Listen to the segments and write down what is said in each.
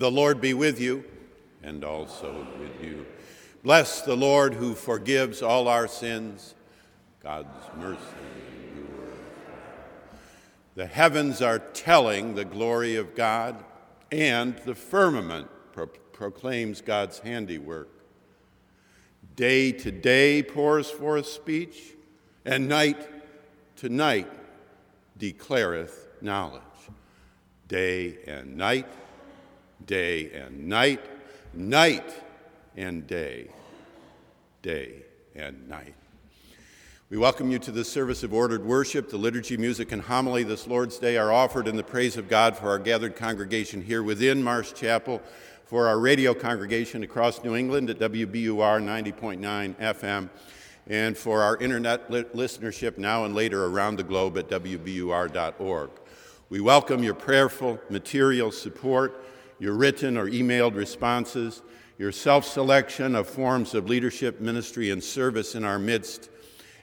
The Lord be with you and also with you. Bless the Lord who forgives all our sins. God's mercy endures. The heavens are telling the glory of God, and the firmament pro- proclaims God's handiwork. Day to day pours forth speech, and night to night declareth knowledge. Day and night day and night, night and day, day and night. We welcome you to this service of ordered worship. The liturgy, music, and homily this Lord's Day are offered in the praise of God for our gathered congregation here within Marsh Chapel, for our radio congregation across New England at WBUR 90.9 FM, and for our internet listenership now and later around the globe at WBUR.org. We welcome your prayerful material support your written or emailed responses, your self selection of forms of leadership, ministry, and service in our midst,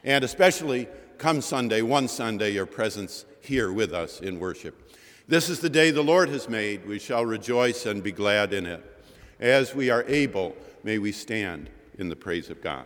and especially come Sunday, one Sunday, your presence here with us in worship. This is the day the Lord has made. We shall rejoice and be glad in it. As we are able, may we stand in the praise of God.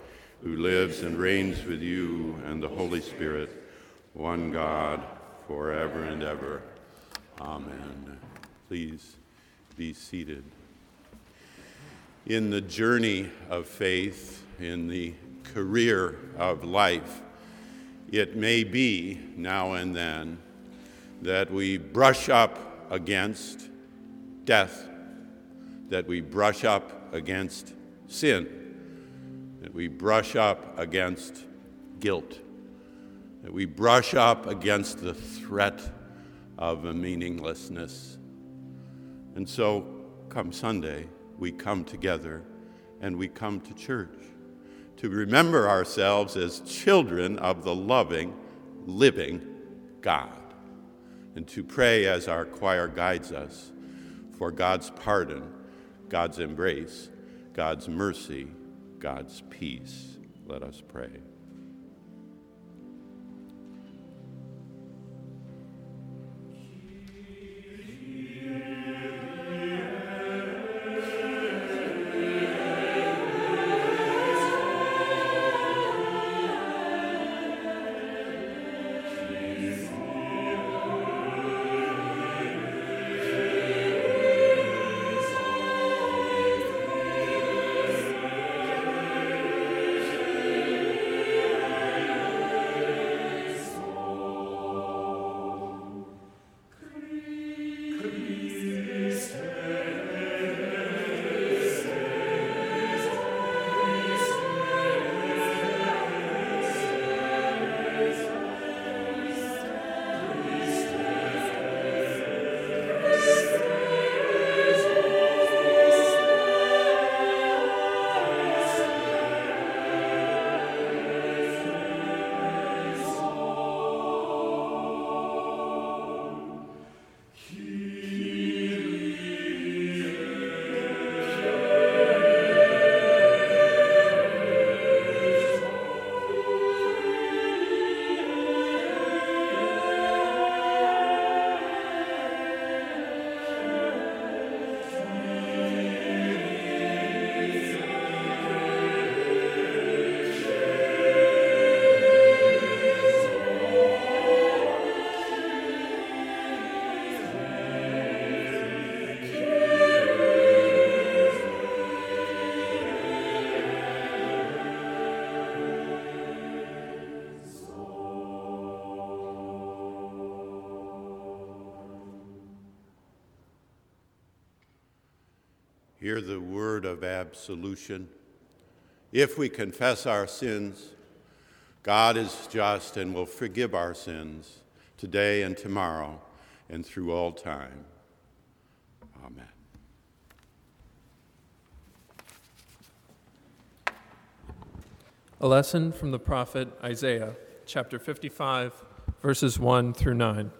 who lives and reigns with you and the Holy Spirit, one God, forever and ever. Amen. Please be seated. In the journey of faith, in the career of life, it may be now and then that we brush up against death, that we brush up against sin, that we brush up against guilt that we brush up against the threat of a meaninglessness. And so, come Sunday, we come together and we come to church to remember ourselves as children of the loving, living God, and to pray as our choir guides us for God's pardon, God's embrace, God's mercy, God's peace. Let us pray. The word of absolution. If we confess our sins, God is just and will forgive our sins today and tomorrow and through all time. Amen. A lesson from the prophet Isaiah, chapter 55, verses 1 through 9.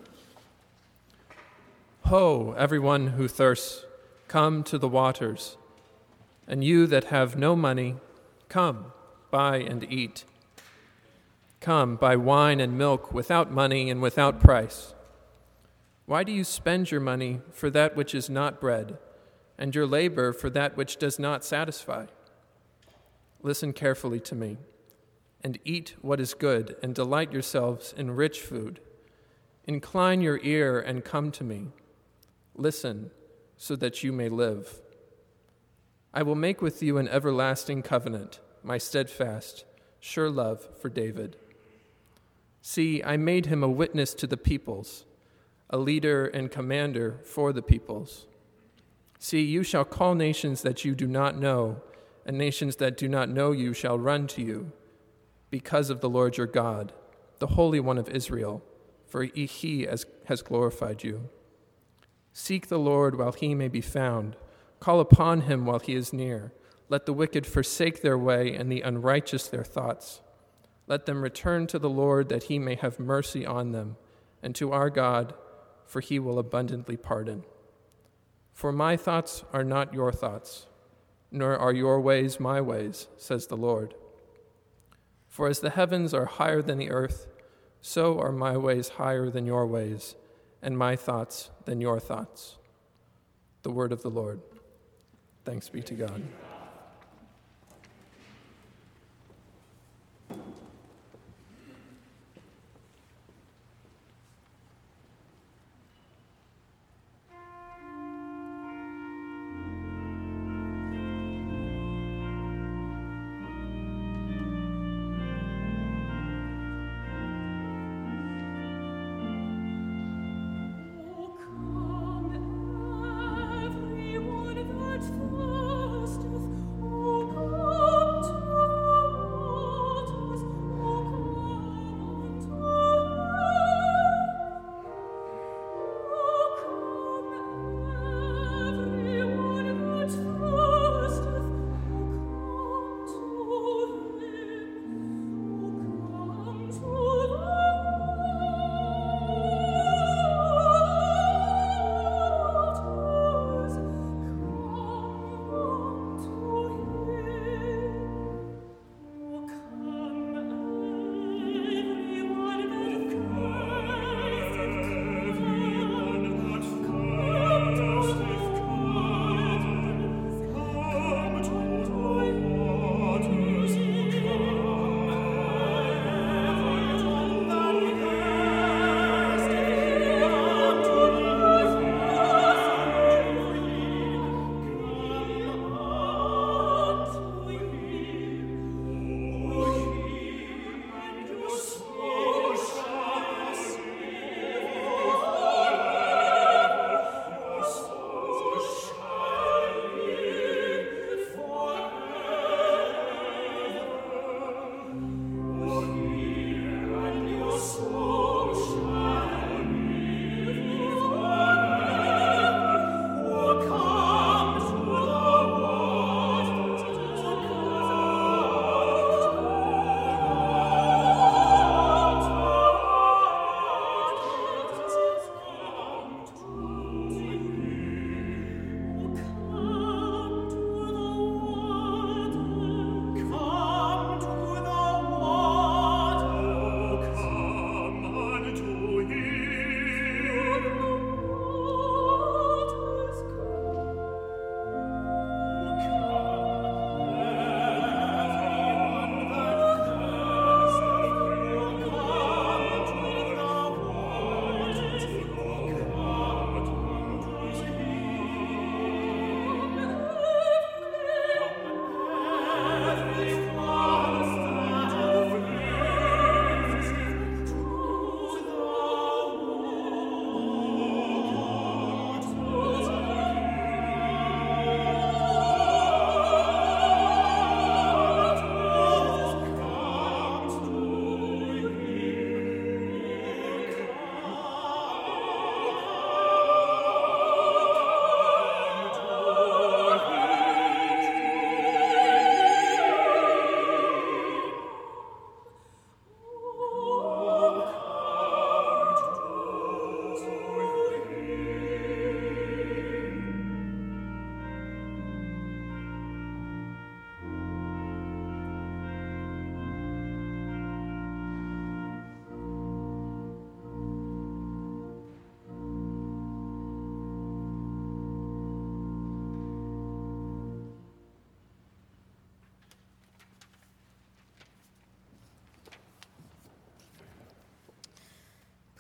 Ho, everyone who thirsts Come to the waters. And you that have no money, come, buy and eat. Come, buy wine and milk without money and without price. Why do you spend your money for that which is not bread, and your labor for that which does not satisfy? Listen carefully to me, and eat what is good, and delight yourselves in rich food. Incline your ear and come to me. Listen so that you may live. I will make with you an everlasting covenant, my steadfast, sure love for David. See, I made him a witness to the peoples, a leader and commander for the peoples. See, you shall call nations that you do not know, and nations that do not know you shall run to you, because of the Lord your God, the Holy One of Israel, for he has glorified you. Seek the Lord while he may be found. Call upon him while he is near. Let the wicked forsake their way and the unrighteous their thoughts. Let them return to the Lord that he may have mercy on them, and to our God, for he will abundantly pardon. For my thoughts are not your thoughts, nor are your ways my ways, says the Lord. For as the heavens are higher than the earth, so are my ways higher than your ways, and my thoughts than your thoughts. The word of the Lord. Thanks be to God.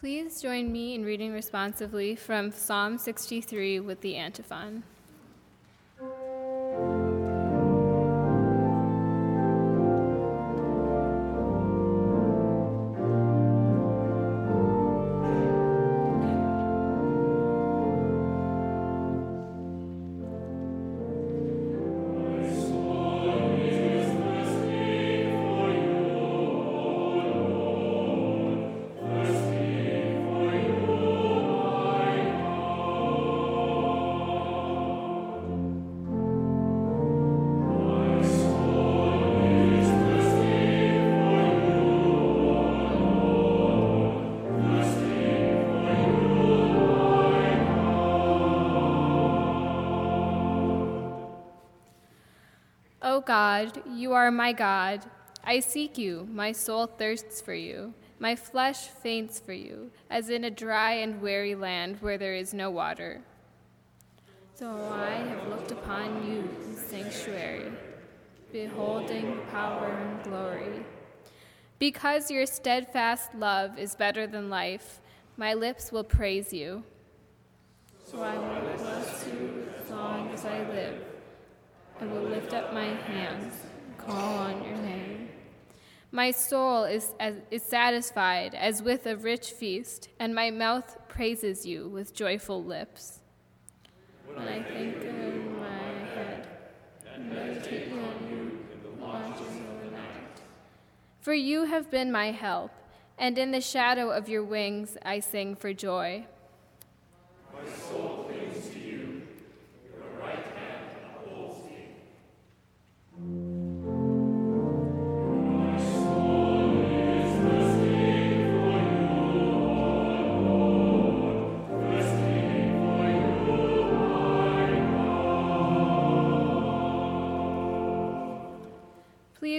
Please join me in reading responsively from Psalm 63 with the antiphon. God, you are my God. I seek you, my soul thirsts for you. My flesh faints for you, as in a dry and weary land where there is no water. So I have looked upon you sanctuary, beholding power and glory. Because your steadfast love is better than life, my lips will praise you. So I will bless you as long as I live. I will lift up my hands and call on your name. My soul is, as, is satisfied as with a rich feast, and my mouth praises you with joyful lips. When I think in my head, and meditate on you in the watches of the night. For you have been my help, and in the shadow of your wings I sing for joy. My soul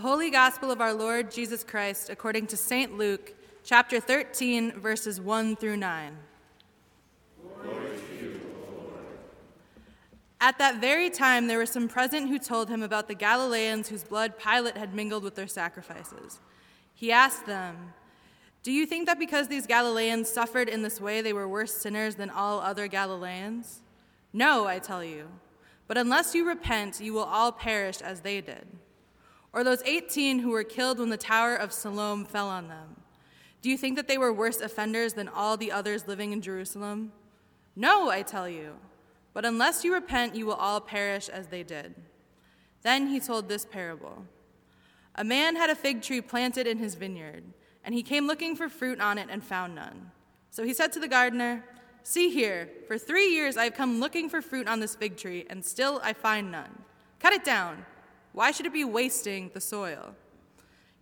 The Holy Gospel of our Lord Jesus Christ according to St. Luke, chapter 13, verses 1 through 9. At that very time, there were some present who told him about the Galileans whose blood Pilate had mingled with their sacrifices. He asked them, Do you think that because these Galileans suffered in this way, they were worse sinners than all other Galileans? No, I tell you. But unless you repent, you will all perish as they did. Or those 18 who were killed when the Tower of Siloam fell on them. Do you think that they were worse offenders than all the others living in Jerusalem? No, I tell you. But unless you repent, you will all perish as they did. Then he told this parable A man had a fig tree planted in his vineyard, and he came looking for fruit on it and found none. So he said to the gardener, See here, for three years I have come looking for fruit on this fig tree, and still I find none. Cut it down. Why should it be wasting the soil?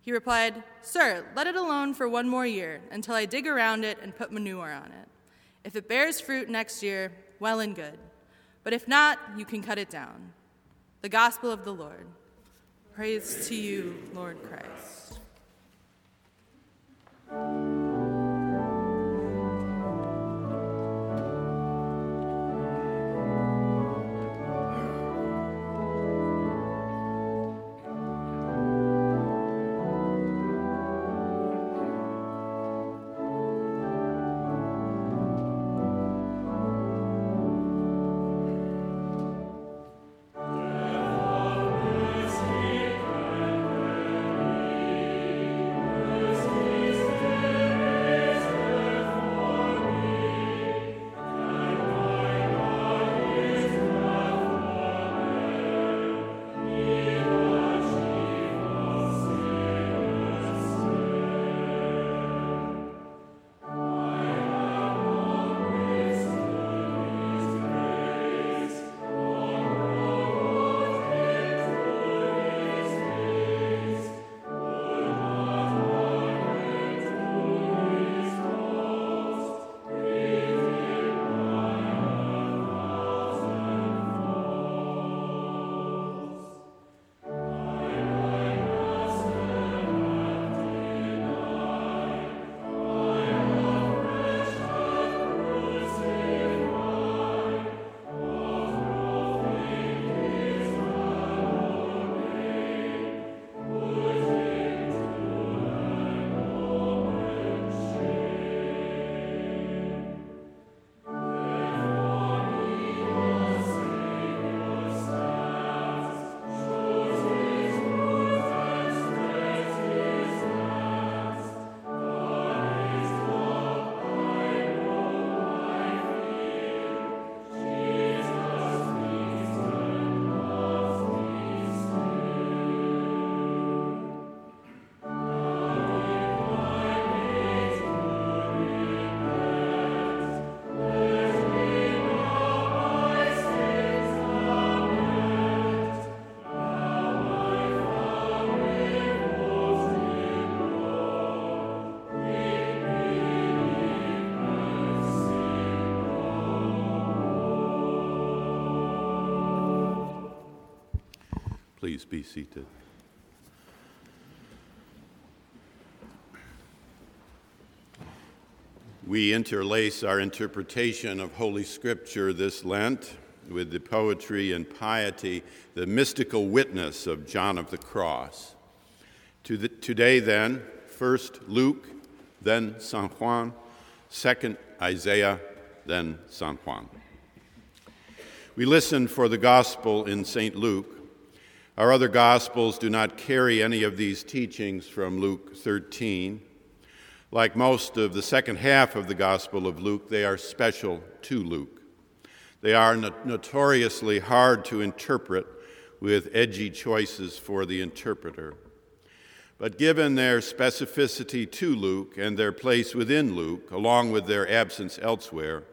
He replied, Sir, let it alone for one more year until I dig around it and put manure on it. If it bears fruit next year, well and good. But if not, you can cut it down. The Gospel of the Lord. Praise to you, Lord Christ. Be seated. We interlace our interpretation of Holy Scripture this Lent with the poetry and piety, the mystical witness of John of the Cross. To the, today, then, first Luke, then San Juan, second Isaiah, then San Juan. We listen for the gospel in St. Luke. Our other gospels do not carry any of these teachings from Luke 13. Like most of the second half of the Gospel of Luke, they are special to Luke. They are no- notoriously hard to interpret with edgy choices for the interpreter. But given their specificity to Luke and their place within Luke, along with their absence elsewhere,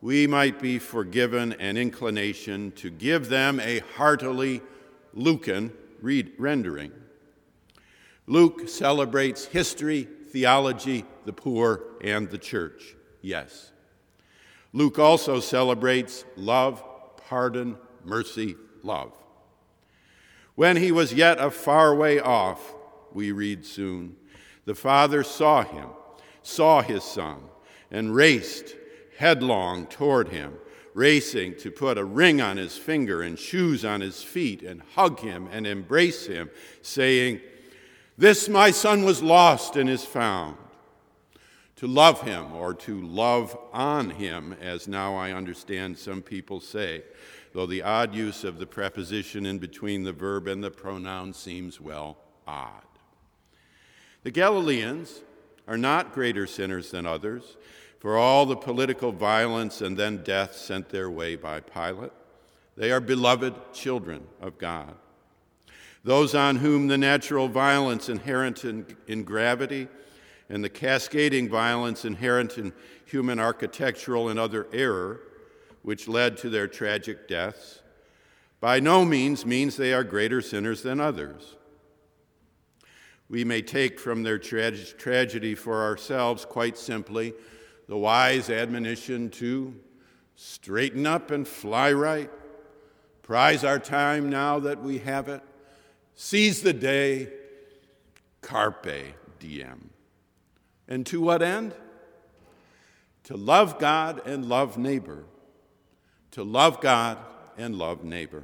we might be forgiven an inclination to give them a heartily Lucan read- rendering. Luke celebrates history, theology, the poor, and the church. Yes. Luke also celebrates love, pardon, mercy, love. When he was yet a far way off, we read soon, the Father saw him, saw his Son, and raced headlong toward him, racing to put a ring on his finger and shoes on his feet and hug him and embrace him, saying, This my son was lost and is found. To love him or to love on him, as now I understand some people say, though the odd use of the preposition in between the verb and the pronoun seems, well, odd. The Galileans are not greater sinners than others for all the political violence and then death sent their way by Pilate. They are beloved children of God. Those on whom the natural violence inherent in, in gravity and the cascading violence inherent in human architectural and other error, which led to their tragic deaths, by no means means they are greater sinners than others. We may take from their tra- tragedy for ourselves, quite simply, the wise admonition to straighten up and fly right, prize our time now that we have it, seize the day, carpe diem. And to what end? To love God and love neighbor. To love God and love neighbor.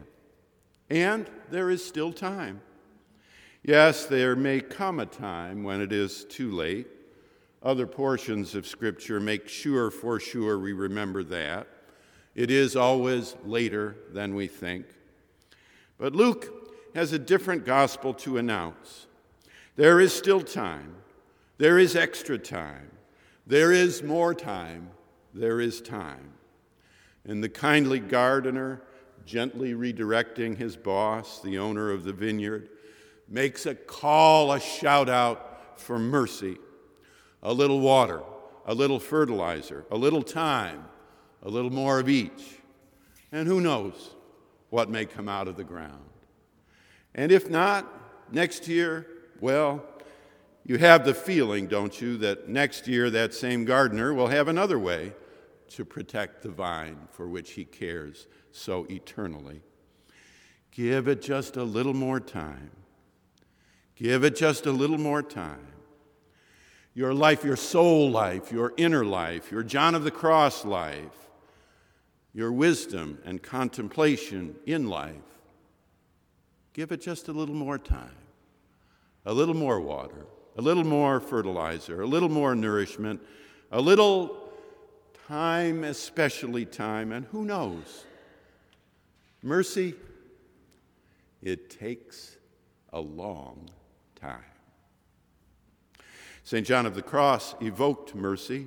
And there is still time. Yes, there may come a time when it is too late. Other portions of Scripture make sure, for sure, we remember that. It is always later than we think. But Luke has a different gospel to announce. There is still time. There is extra time. There is more time. There is time. And the kindly gardener, gently redirecting his boss, the owner of the vineyard, makes a call, a shout out for mercy. A little water, a little fertilizer, a little time, a little more of each. And who knows what may come out of the ground. And if not, next year, well, you have the feeling, don't you, that next year that same gardener will have another way to protect the vine for which he cares so eternally. Give it just a little more time. Give it just a little more time. Your life, your soul life, your inner life, your John of the Cross life, your wisdom and contemplation in life. Give it just a little more time, a little more water a little more fertilizer, a little more nourishment, a little time, especially time, and who knows? Mercy, it takes a long time. St. John of the Cross evoked mercy.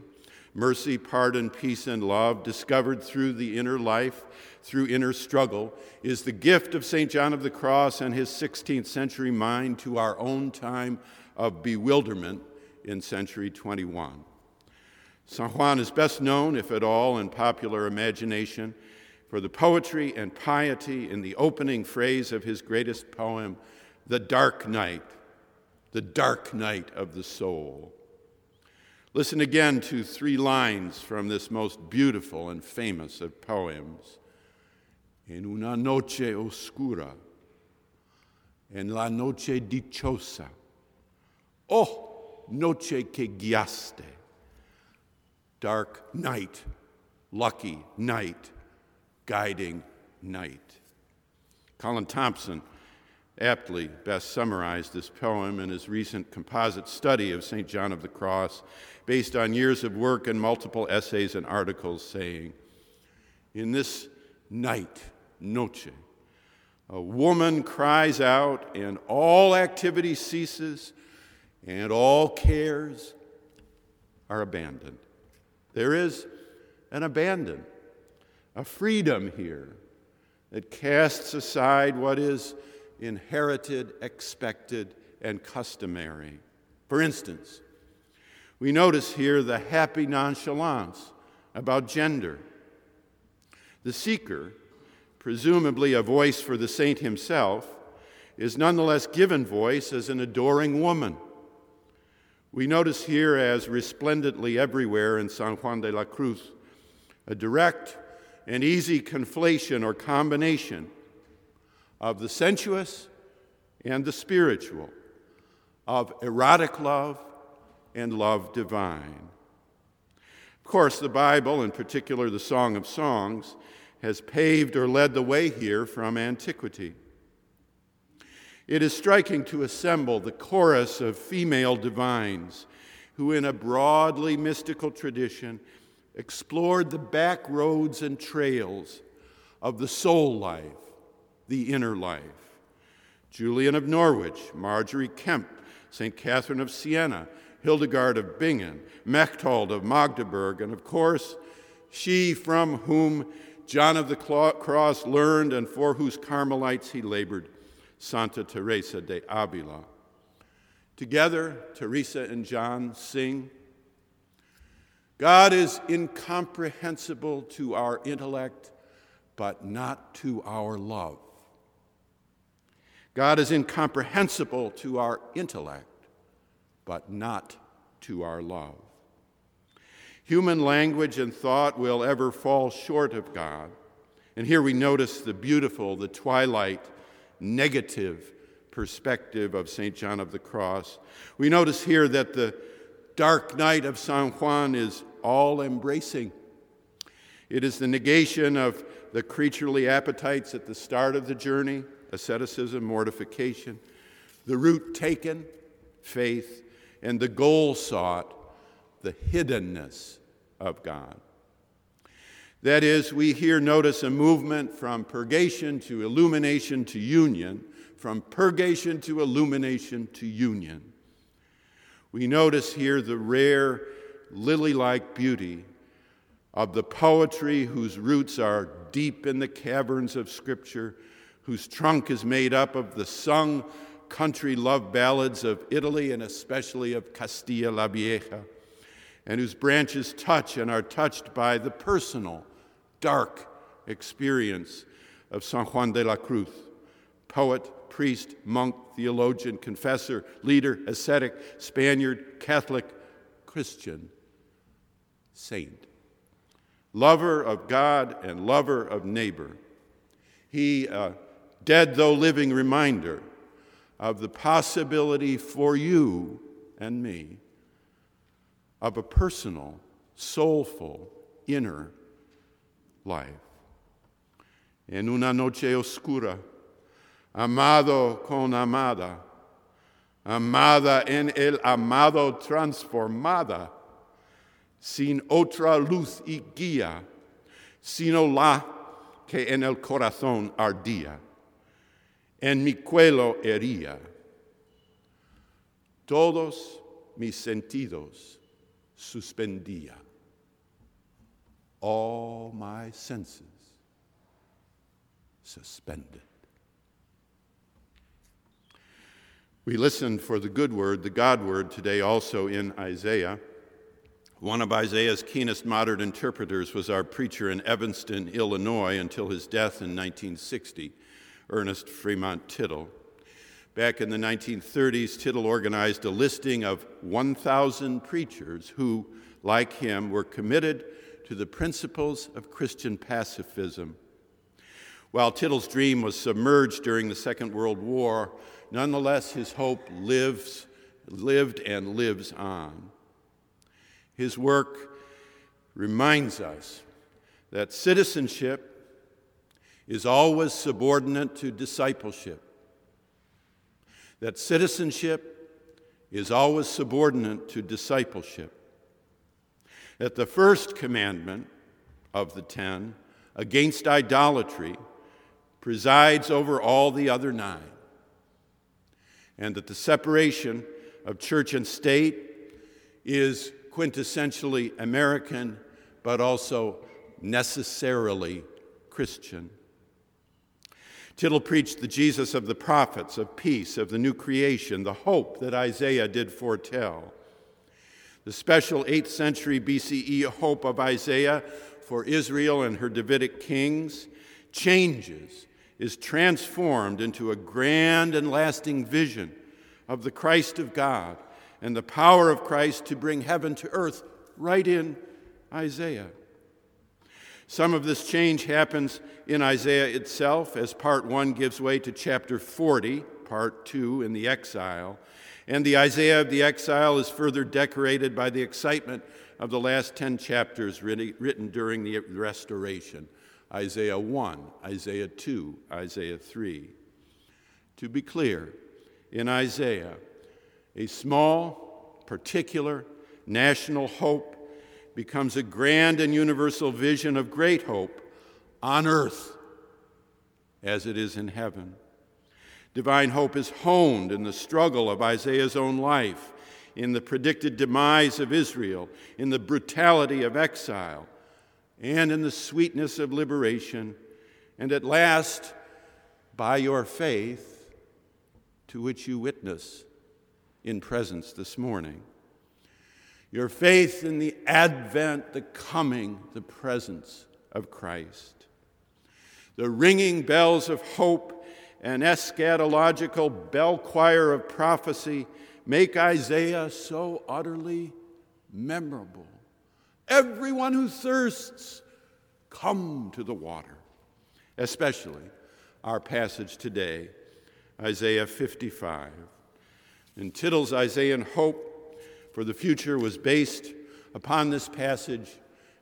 Mercy, pardon, peace, and love, discovered through the inner life, through inner struggle, is the gift of St. John of the Cross and his 16th century mind to our own time of bewilderment in century 21. San Juan is best known, if at all, in popular imagination for the poetry and piety in the opening phrase of his greatest poem, The Dark Night, the dark night of the soul. Listen again to three lines from this most beautiful and famous of poems. En una noche oscura, en la noche dichosa. Oh, noche que guiaste. Dark night, lucky night, guiding night. Colin Thompson aptly best summarized this poem in his recent composite study of St. John of the Cross, based on years of work and multiple essays and articles, saying, In this night, noche, a woman cries out, and all activity ceases, and all cares are abandoned. There is an abandon, a freedom here that casts aside what is inherited, expected, and customary. For instance, we notice here the happy nonchalance about gender. The seeker, presumably a voice for the saint himself, is nonetheless given voice as an adoring woman. We notice here, as resplendently everywhere in San Juan de la Cruz, a direct and easy conflation or combination of the sensuous and the spiritual, of erotic love and love divine. Of course, the Bible, in particular the Song of Songs, has paved or led the way here from antiquity. It is striking to assemble the chorus of female divines who, in a broadly mystical tradition, explored the back roads and trails of the soul life the inner life. Julian of Norwich, Margery Kempe, St. Catherine of Siena, Hildegard of Bingen, Mechthild of Magdeburg, and of course, she from whom John of the Cross learned and for whose Carmelites he labored, Santa Teresa de Avila. Together, Teresa and John sing God is incomprehensible to our intellect, but not to our love. God is incomprehensible to our intellect, but not to our love. Human language and thought will ever fall short of God. And here we notice the beautiful, the twilight, negative perspective of St. John of the Cross. We notice here that the dark night of San Juan is all embracing. It is the negation of the creaturely appetites at the start of the journey asceticism, mortification, the route taken, faith, and the goal sought, the hiddenness of God. That is, we here notice a movement from purgation to illumination to union, from purgation to illumination to union. We notice here the rare lily like beauty of the poetry whose roots are deep in the caverns of Scripture whose trunk is made up of the sung country love ballads of Italy and especially of Castilla la Vieja, and whose branches touch and are touched by the personal, dark experience of San Juan de la Cruz, poet, priest, monk, theologian, confessor, leader, ascetic, Spaniard, Catholic, Christian, saint, lover of God and lover of neighbor. He uh, dead though living reminder of the possibility for you and me of a personal, soulful, inner life. En una noche oscura, amado con amada, amada en el amado transformada, sin otra luz y guía, sino la que en el corazón ardía en mi cuello hería. Todos mis sentidos suspendía. All my senses suspended. We listened for the good word, the God word, today also in Isaiah. One of Isaiah's keenest modern interpreters was our preacher in Evanston, Illinois, until his death in 1960. Ernest Fremont Tittle. Back in the 1930s, Tittle organized a listing of 1,000 preachers who, like him, were committed to the principles of Christian pacifism. While Tittle's dream was submerged during the Second World War, nonetheless, his hope lives, lived and lives on. His work reminds us that citizenship is always subordinate to discipleship, that citizenship is always subordinate to discipleship, that the first commandment of the ten against idolatry presides over all the other nine, and that the separation of church and state is quintessentially American, but also necessarily Christian. Tittle preached the Jesus of the prophets, of peace, of the new creation, the hope that Isaiah did foretell. The special 8th century BCE hope of Isaiah for Israel and her Davidic kings changes, is transformed into a grand and lasting vision of the Christ of God and the power of Christ to bring heaven to earth right in Isaiah. Some of this change happens in Isaiah itself as part one gives way to chapter 40, part two in the exile. And the Isaiah of the exile is further decorated by the excitement of the last 10 chapters written during the restoration Isaiah 1, Isaiah 2, Isaiah 3. To be clear, in Isaiah, a small, particular, national hope becomes a grand and universal vision of great hope on earth as it is in heaven. Divine hope is honed in the struggle of Isaiah's own life, in the predicted demise of Israel, in the brutality of exile, and in the sweetness of liberation, and at last, by your faith, to which you witness in presence this morning. Your faith in the advent, the coming, the presence of Christ. The ringing bells of hope and eschatological bell choir of prophecy make Isaiah so utterly memorable. Everyone who thirsts, come to the water. Especially our passage today, Isaiah 55. And Tittle's Isaiah hope for the future was based upon this passage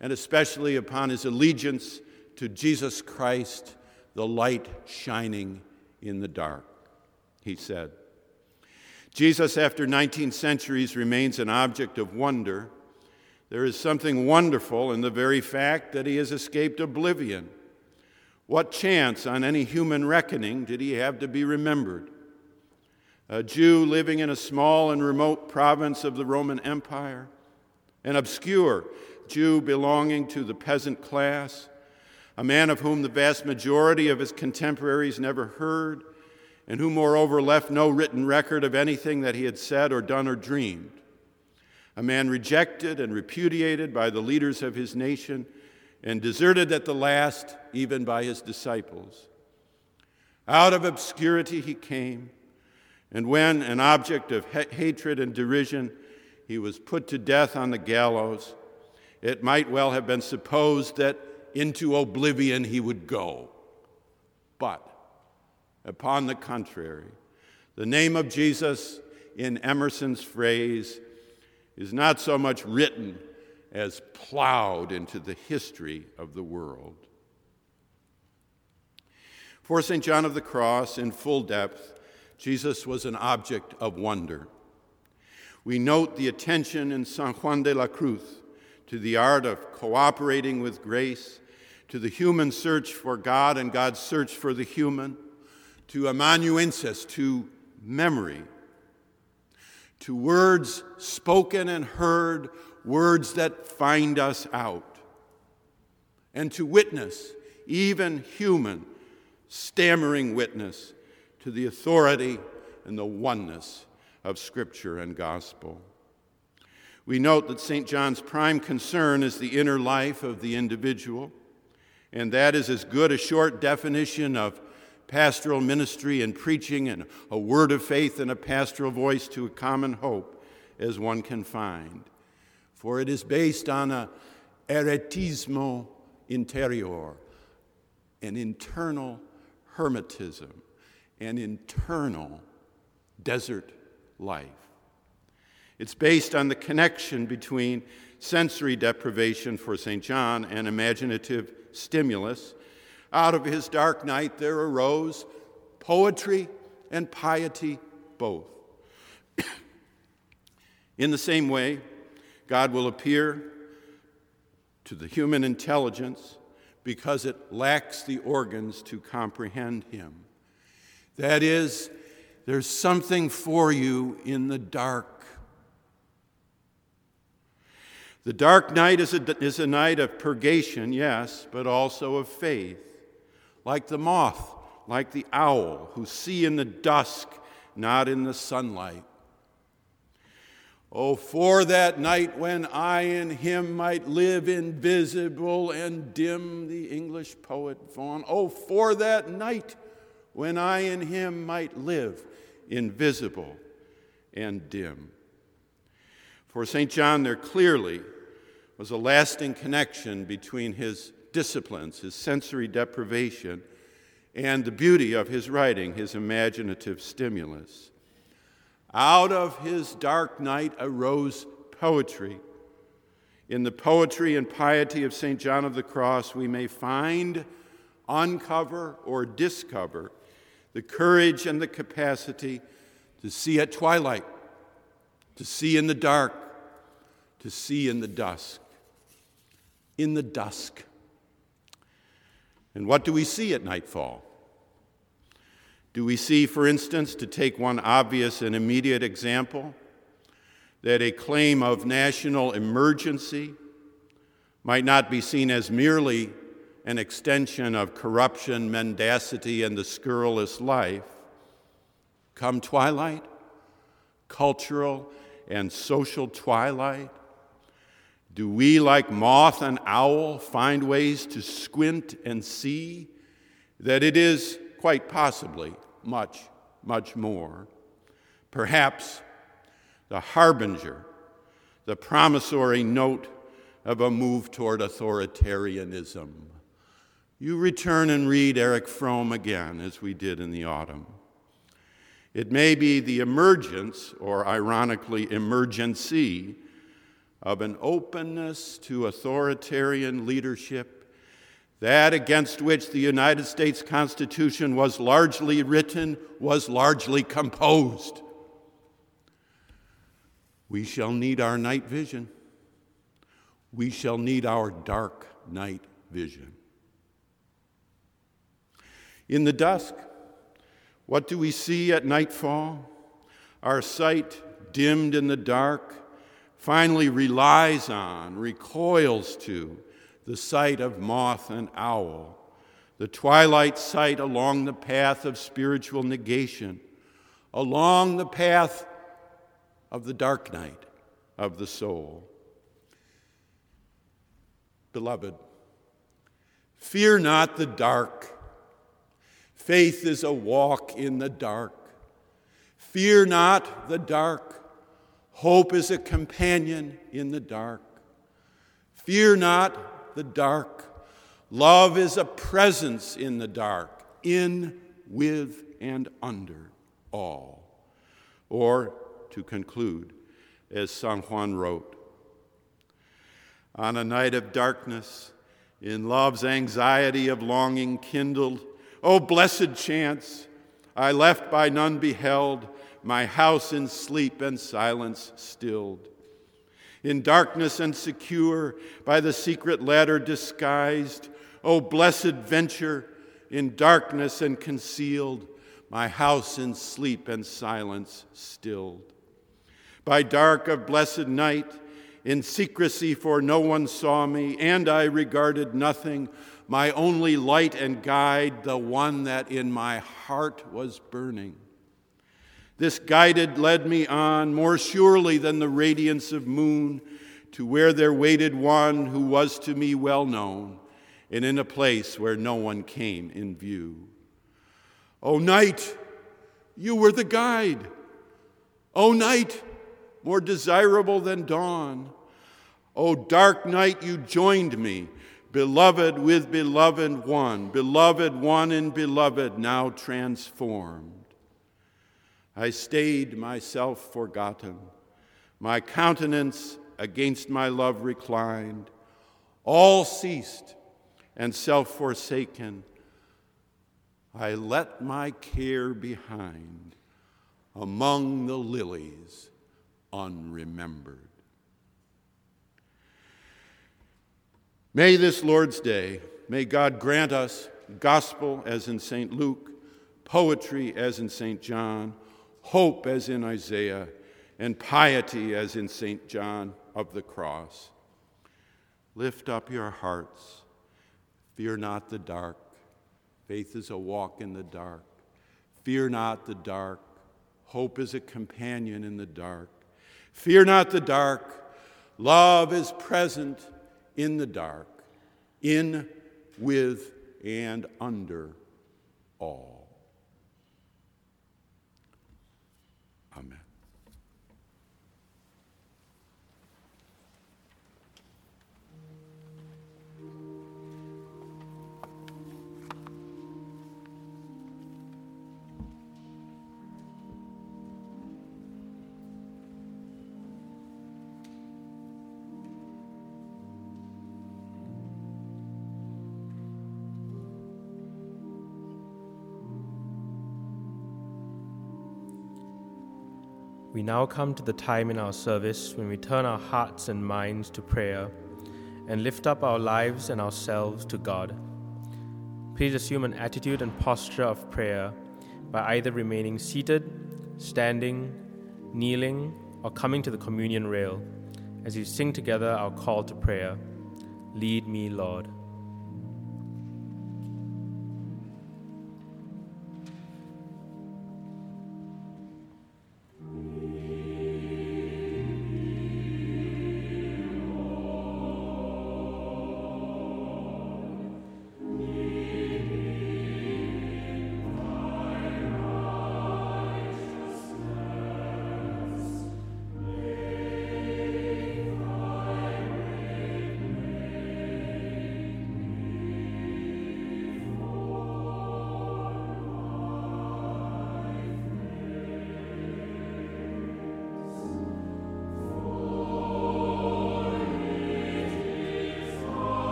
and especially upon his allegiance to Jesus Christ, the light shining in the dark. He said, Jesus, after 19 centuries, remains an object of wonder. There is something wonderful in the very fact that he has escaped oblivion. What chance on any human reckoning did he have to be remembered? A Jew living in a small and remote province of the Roman Empire, an obscure Jew belonging to the peasant class, a man of whom the vast majority of his contemporaries never heard, and who, moreover, left no written record of anything that he had said or done or dreamed. A man rejected and repudiated by the leaders of his nation and deserted at the last even by his disciples. Out of obscurity he came and when, an object of ha- hatred and derision, he was put to death on the gallows, it might well have been supposed that into oblivion he would go. But, upon the contrary, the name of Jesus, in Emerson's phrase, is not so much written as plowed into the history of the world. For St. John of the Cross, in full depth, Jesus was an object of wonder. We note the attention in San Juan de la Cruz to the art of cooperating with grace, to the human search for God and God's search for the human, to anamnesis, to memory, to words spoken and heard, words that find us out, and to witness, even human, stammering witness to the authority and the oneness of Scripture and gospel. We note that St. John's prime concern is the inner life of the individual, and that is as good a short definition of pastoral ministry and preaching and a word of faith and a pastoral voice to a common hope as one can find. For it is based on a eretismo interior, an internal hermetism an internal desert life. It's based on the connection between sensory deprivation for St. John and imaginative stimulus. Out of his dark night there arose poetry and piety both. In the same way, God will appear to the human intelligence because it lacks the organs to comprehend Him. That is, there's something for you in the dark. The dark night is a, is a night of purgation, yes, but also of faith. Like the moth, like the owl, who see in the dusk, not in the sunlight. Oh, for that night when I and him might live invisible and dim, the English poet Vaughan. Oh, for that night when I and him might live invisible and dim. For St. John, there clearly was a lasting connection between his disciplines, his sensory deprivation, and the beauty of his writing, his imaginative stimulus. Out of his dark night arose poetry. In the poetry and piety of St. John of the Cross, we may find, uncover, or discover the courage and the capacity to see at twilight, to see in the dark, to see in the dusk. In the dusk. And what do we see at nightfall? Do we see, for instance, to take one obvious and immediate example, that a claim of national emergency might not be seen as merely an extension of corruption, mendacity, and the scurrilous life? Come twilight, cultural and social twilight, do we, like moth and owl, find ways to squint and see that it is quite possibly much, much more. Perhaps the harbinger, the promissory note of a move toward authoritarianism. You return and read Erich Fromm again, as we did in the autumn. It may be the emergence, or ironically, emergency, of an openness to authoritarian leadership that against which the United States Constitution was largely written was largely composed. We shall need our night vision. We shall need our dark night vision. In the dusk, what do we see at nightfall? Our sight, dimmed in the dark, finally relies on, recoils to, the sight of moth and owl, the twilight sight along the path of spiritual negation, along the path of the dark night of the soul. Beloved, fear not the dark. Faith is a walk in the dark. Fear not the dark. Hope is a companion in the dark. Fear not the dark. Love is a presence in the dark, in, with, and under all. Or, to conclude, as San Juan wrote, on a night of darkness, in love's anxiety of longing kindled, oh, blessed chance, I left by none beheld, my house in sleep and silence stilled in darkness and secure, by the secret ladder disguised. O blessed venture, in darkness and concealed, my house in sleep and silence stilled. By dark of blessed night, in secrecy, for no one saw me, and I regarded nothing, my only light and guide, the one that in my heart was burning. This guided led me on more surely than the radiance of moon to where there waited one who was to me well known and in a place where no one came in view. O night, you were the guide. O night, more desirable than dawn. O dark night, you joined me, beloved with beloved one, beloved one in beloved, now transformed. I stayed myself forgotten, my countenance against my love reclined. All ceased and self forsaken. I let my care behind among the lilies unremembered. May this Lord's Day, may God grant us gospel as in St. Luke, poetry as in St. John, hope as in Isaiah, and piety as in St. John of the Cross. Lift up your hearts. Fear not the dark. Faith is a walk in the dark. Fear not the dark. Hope is a companion in the dark. Fear not the dark. Love is present in the dark, in, with, and under all. Now come to the time in our service when we turn our hearts and minds to prayer and lift up our lives and ourselves to God. Please assume an attitude and posture of prayer by either remaining seated, standing, kneeling, or coming to the communion rail as we sing together our call to prayer Lead me, Lord.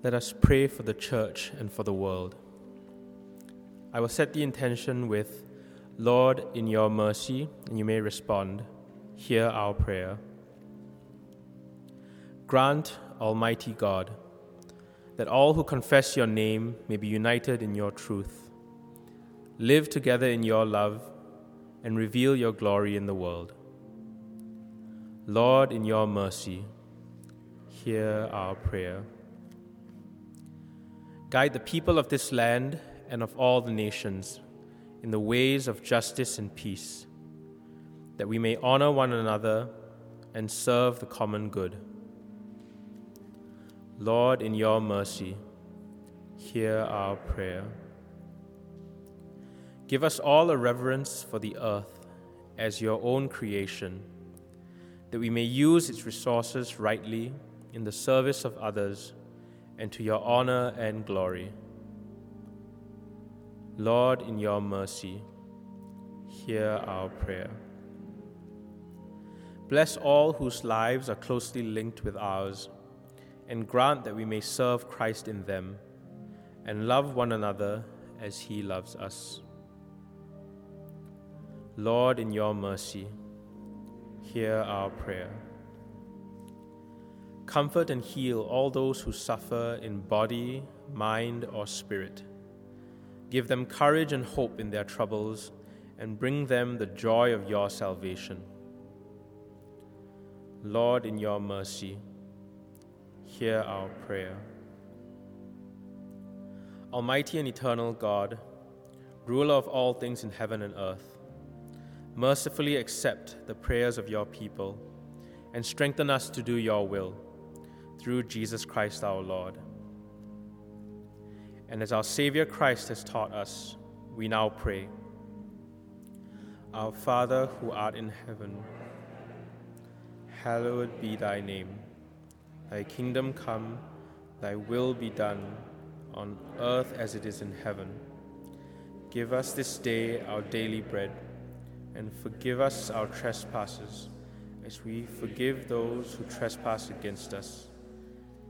Let us pray for the church and for the world. I will set the intention with, Lord, in your mercy, and you may respond, Hear our prayer. Grant, Almighty God, that all who confess your name may be united in your truth, live together in your love, and reveal your glory in the world. Lord, in your mercy, hear our prayer. Guide the people of this land and of all the nations in the ways of justice and peace, that we may honor one another and serve the common good. Lord, in your mercy, hear our prayer. Give us all a reverence for the earth as your own creation, that we may use its resources rightly in the service of others and to your honor and glory. Lord, in your mercy, hear our prayer. Bless all whose lives are closely linked with ours, and grant that we may serve Christ in them and love one another as he loves us. Lord, in your mercy, hear our prayer. Comfort and heal all those who suffer in body, mind, or spirit. Give them courage and hope in their troubles, and bring them the joy of your salvation. Lord, in your mercy, hear our prayer. Almighty and eternal God, ruler of all things in heaven and earth, mercifully accept the prayers of your people and strengthen us to do your will through Jesus Christ our Lord. And as our Savior Christ has taught us, we now pray Our Father who art in heaven, hallowed be thy name. Thy kingdom come, thy will be done on earth as it is in heaven. Give us this day our daily bread, and forgive us our trespasses, as we forgive those who trespass against us.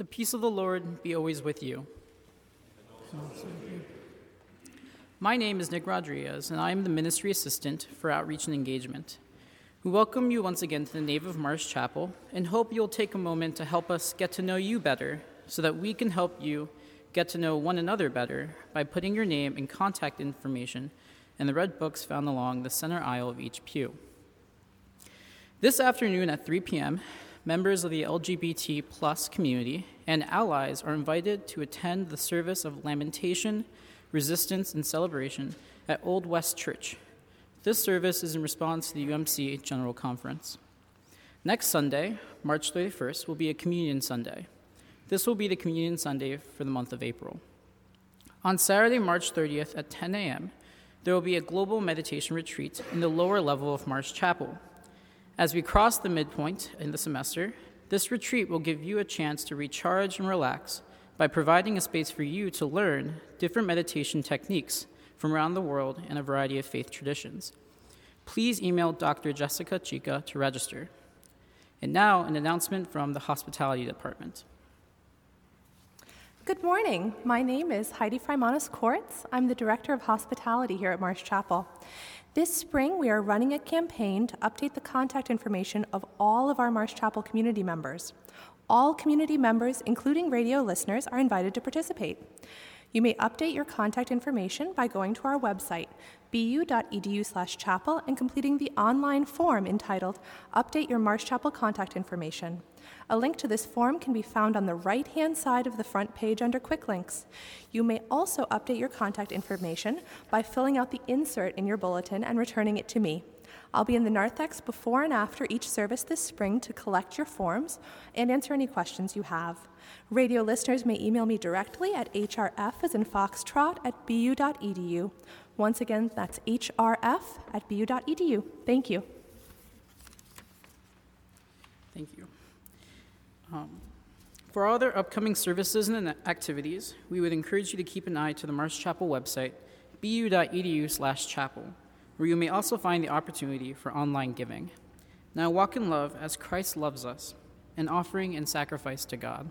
The peace of the Lord be always with you. My name is Nick Rodriguez, and I am the Ministry Assistant for Outreach and Engagement. We welcome you once again to the nave of Marsh Chapel and hope you'll take a moment to help us get to know you better so that we can help you get to know one another better by putting your name and contact information in the red books found along the center aisle of each pew. This afternoon at 3 p.m., members of the LGBT plus community and allies are invited to attend the service of lamentation, resistance, and celebration at Old West Church. This service is in response to the UMC General Conference. Next Sunday, March 31st, will be a Communion Sunday. This will be the Communion Sunday for the month of April. On Saturday, March 30th at 10 a.m., there will be a global meditation retreat in the lower level of Marsh Chapel. As we cross the midpoint in the semester, this retreat will give you a chance to recharge and relax by providing a space for you to learn different meditation techniques from around the world and a variety of faith traditions. Please email Dr. Jessica Chica to register. And now, an announcement from the Hospitality Department. Good morning. My name is Heidi Freimanis Kortz. I'm the Director of Hospitality here at Marsh Chapel. This spring, we are running a campaign to update the contact information of all of our Marsh Chapel community members. All community members, including radio listeners, are invited to participate. You may update your contact information by going to our website, bu.edu/chapel, and completing the online form entitled "Update Your Marsh Chapel Contact Information." A link to this form can be found on the right hand side of the front page under Quick Links. You may also update your contact information by filling out the insert in your bulletin and returning it to me. I'll be in the narthex before and after each service this spring to collect your forms and answer any questions you have. Radio listeners may email me directly at hrf as in foxtrot at bu.edu. Once again, that's hrf at bu.edu. Thank you. Thank you. Um, for all other upcoming services and activities, we would encourage you to keep an eye to the Marsh Chapel website, bu.edu/chapel, where you may also find the opportunity for online giving. Now walk in love as Christ loves us, an offering and sacrifice to God.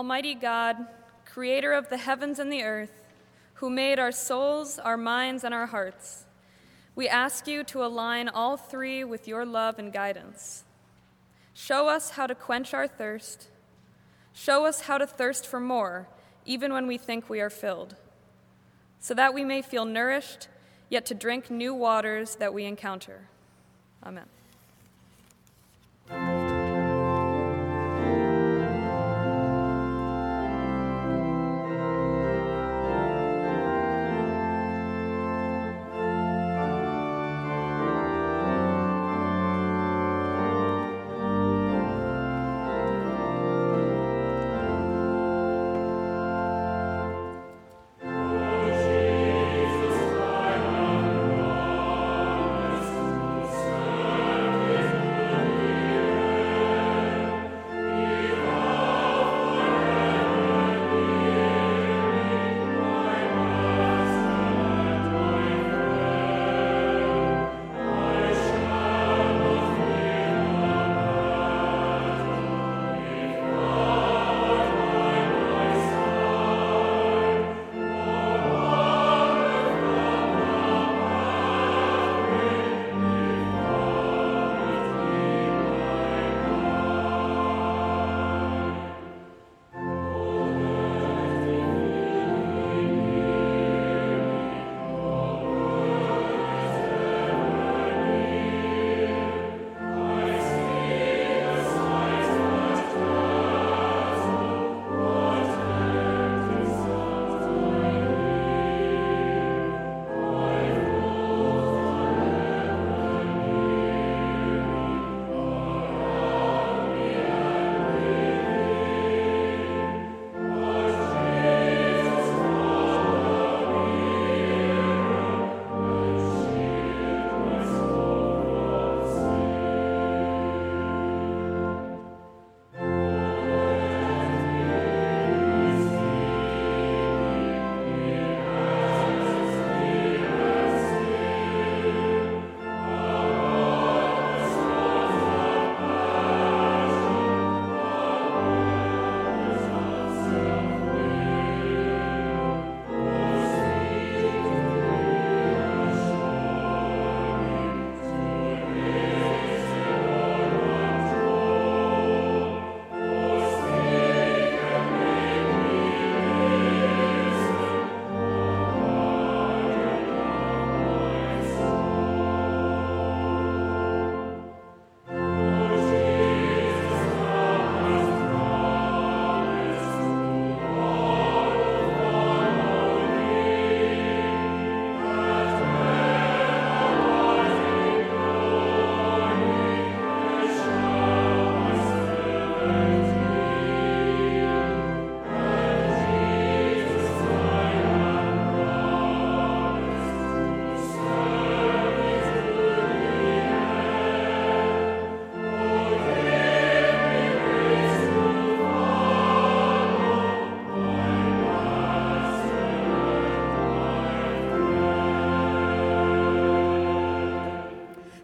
Almighty God, creator of the heavens and the earth, who made our souls, our minds, and our hearts, we ask you to align all three with your love and guidance. Show us how to quench our thirst. Show us how to thirst for more, even when we think we are filled, so that we may feel nourished, yet to drink new waters that we encounter. Amen.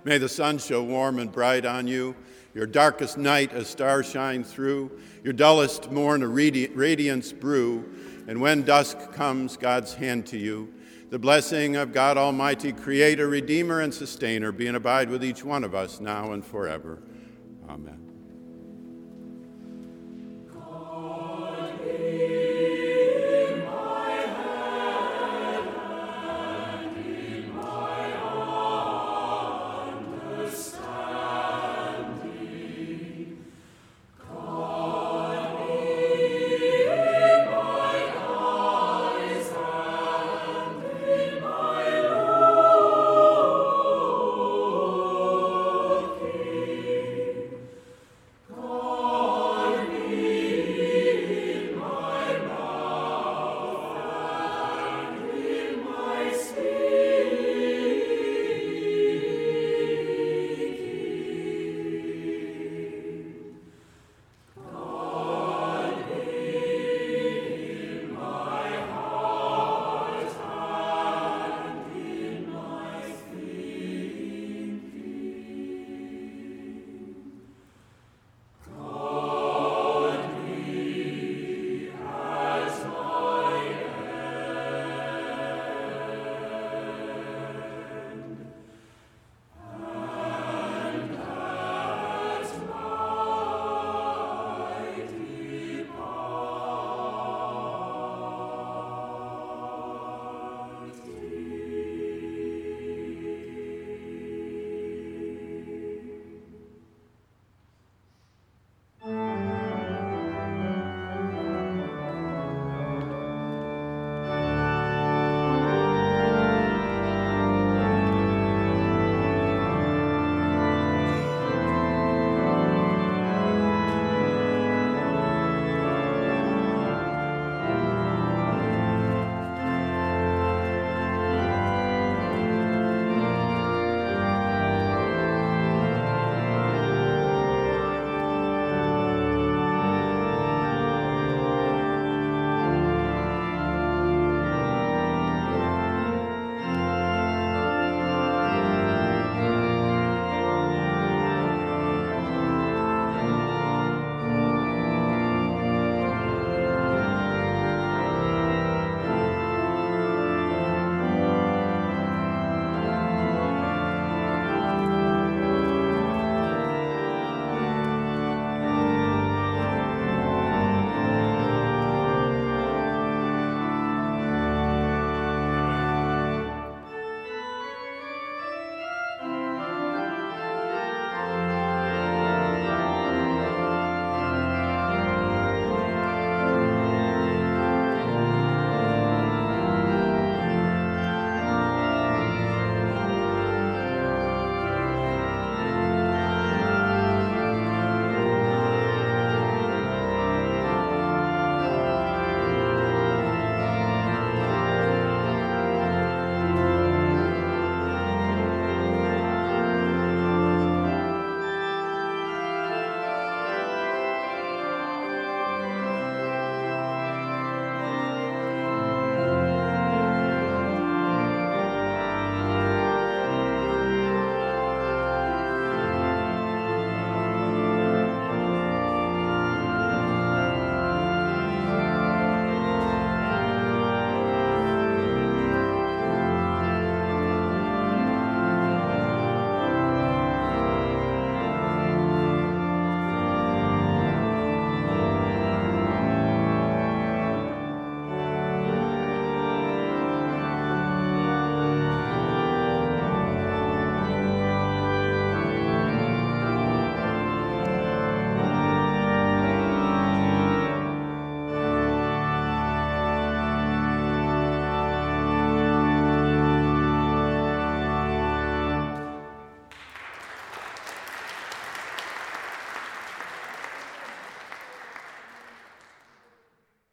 May the sun show warm and bright on you, your darkest night a star shine through, your dullest morn a radi- radiance brew, and when dusk comes, God's hand to you. The blessing of God Almighty, Creator, Redeemer, and Sustainer, be and abide with each one of us now and forever. Amen.